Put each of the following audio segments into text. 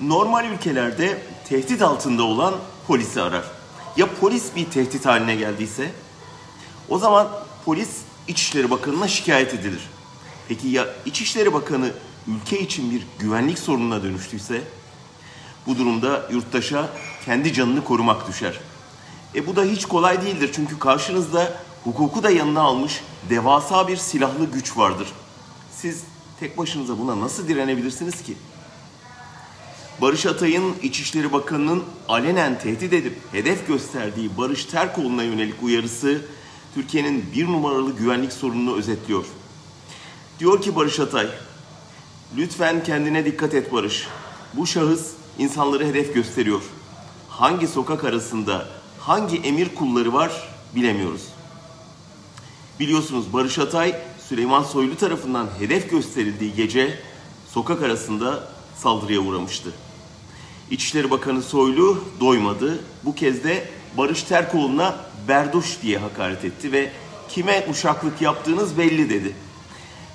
Normal ülkelerde tehdit altında olan polisi arar. Ya polis bir tehdit haline geldiyse? O zaman polis İçişleri Bakanı'na şikayet edilir. Peki ya İçişleri Bakanı ülke için bir güvenlik sorununa dönüştüyse? Bu durumda yurttaşa kendi canını korumak düşer. E bu da hiç kolay değildir çünkü karşınızda hukuku da yanına almış devasa bir silahlı güç vardır. Siz tek başınıza buna nasıl direnebilirsiniz ki? Barış Atay'ın İçişleri Bakanı'nın alenen tehdit edip hedef gösterdiği Barış Terkoğlu'na yönelik uyarısı Türkiye'nin bir numaralı güvenlik sorununu özetliyor. Diyor ki Barış Atay, lütfen kendine dikkat et Barış. Bu şahıs insanları hedef gösteriyor. Hangi sokak arasında hangi emir kulları var bilemiyoruz. Biliyorsunuz Barış Atay Süleyman Soylu tarafından hedef gösterildiği gece sokak arasında saldırıya uğramıştı. İçişleri Bakanı Soylu doymadı. Bu kez de Barış Terkoğlu'na berduş diye hakaret etti ve kime uşaklık yaptığınız belli dedi.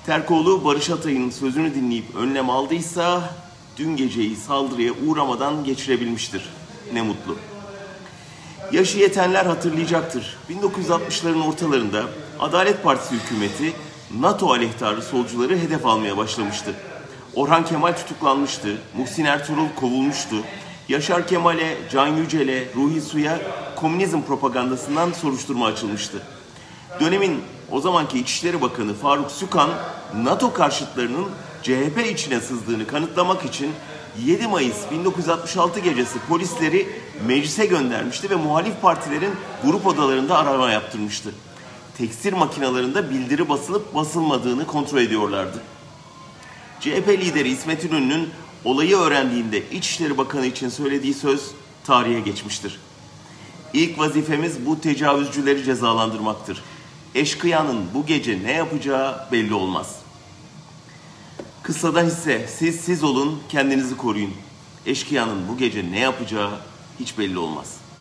Terkoğlu Barış Atay'ın sözünü dinleyip önlem aldıysa dün geceyi saldırıya uğramadan geçirebilmiştir. Ne mutlu. Yaşı yetenler hatırlayacaktır. 1960'ların ortalarında Adalet Partisi hükümeti NATO aleyhtarı solcuları hedef almaya başlamıştı. Orhan Kemal tutuklanmıştı, Muhsin Ertuğrul kovulmuştu. Yaşar Kemal'e, Can Yücel'e, Ruhi Su'ya komünizm propagandasından soruşturma açılmıştı. Dönemin o zamanki İçişleri Bakanı Faruk Sükan, NATO karşıtlarının CHP içine sızdığını kanıtlamak için 7 Mayıs 1966 gecesi polisleri meclise göndermişti ve muhalif partilerin grup odalarında arama yaptırmıştı. Tekstil makinalarında bildiri basılıp basılmadığını kontrol ediyorlardı. CHP lideri İsmet İnönü'nün olayı öğrendiğinde İçişleri Bakanı için söylediği söz tarihe geçmiştir. İlk vazifemiz bu tecavüzcüleri cezalandırmaktır. Eşkıyanın bu gece ne yapacağı belli olmaz. Kısadan ise siz siz olun, kendinizi koruyun. Eşkıyanın bu gece ne yapacağı hiç belli olmaz.''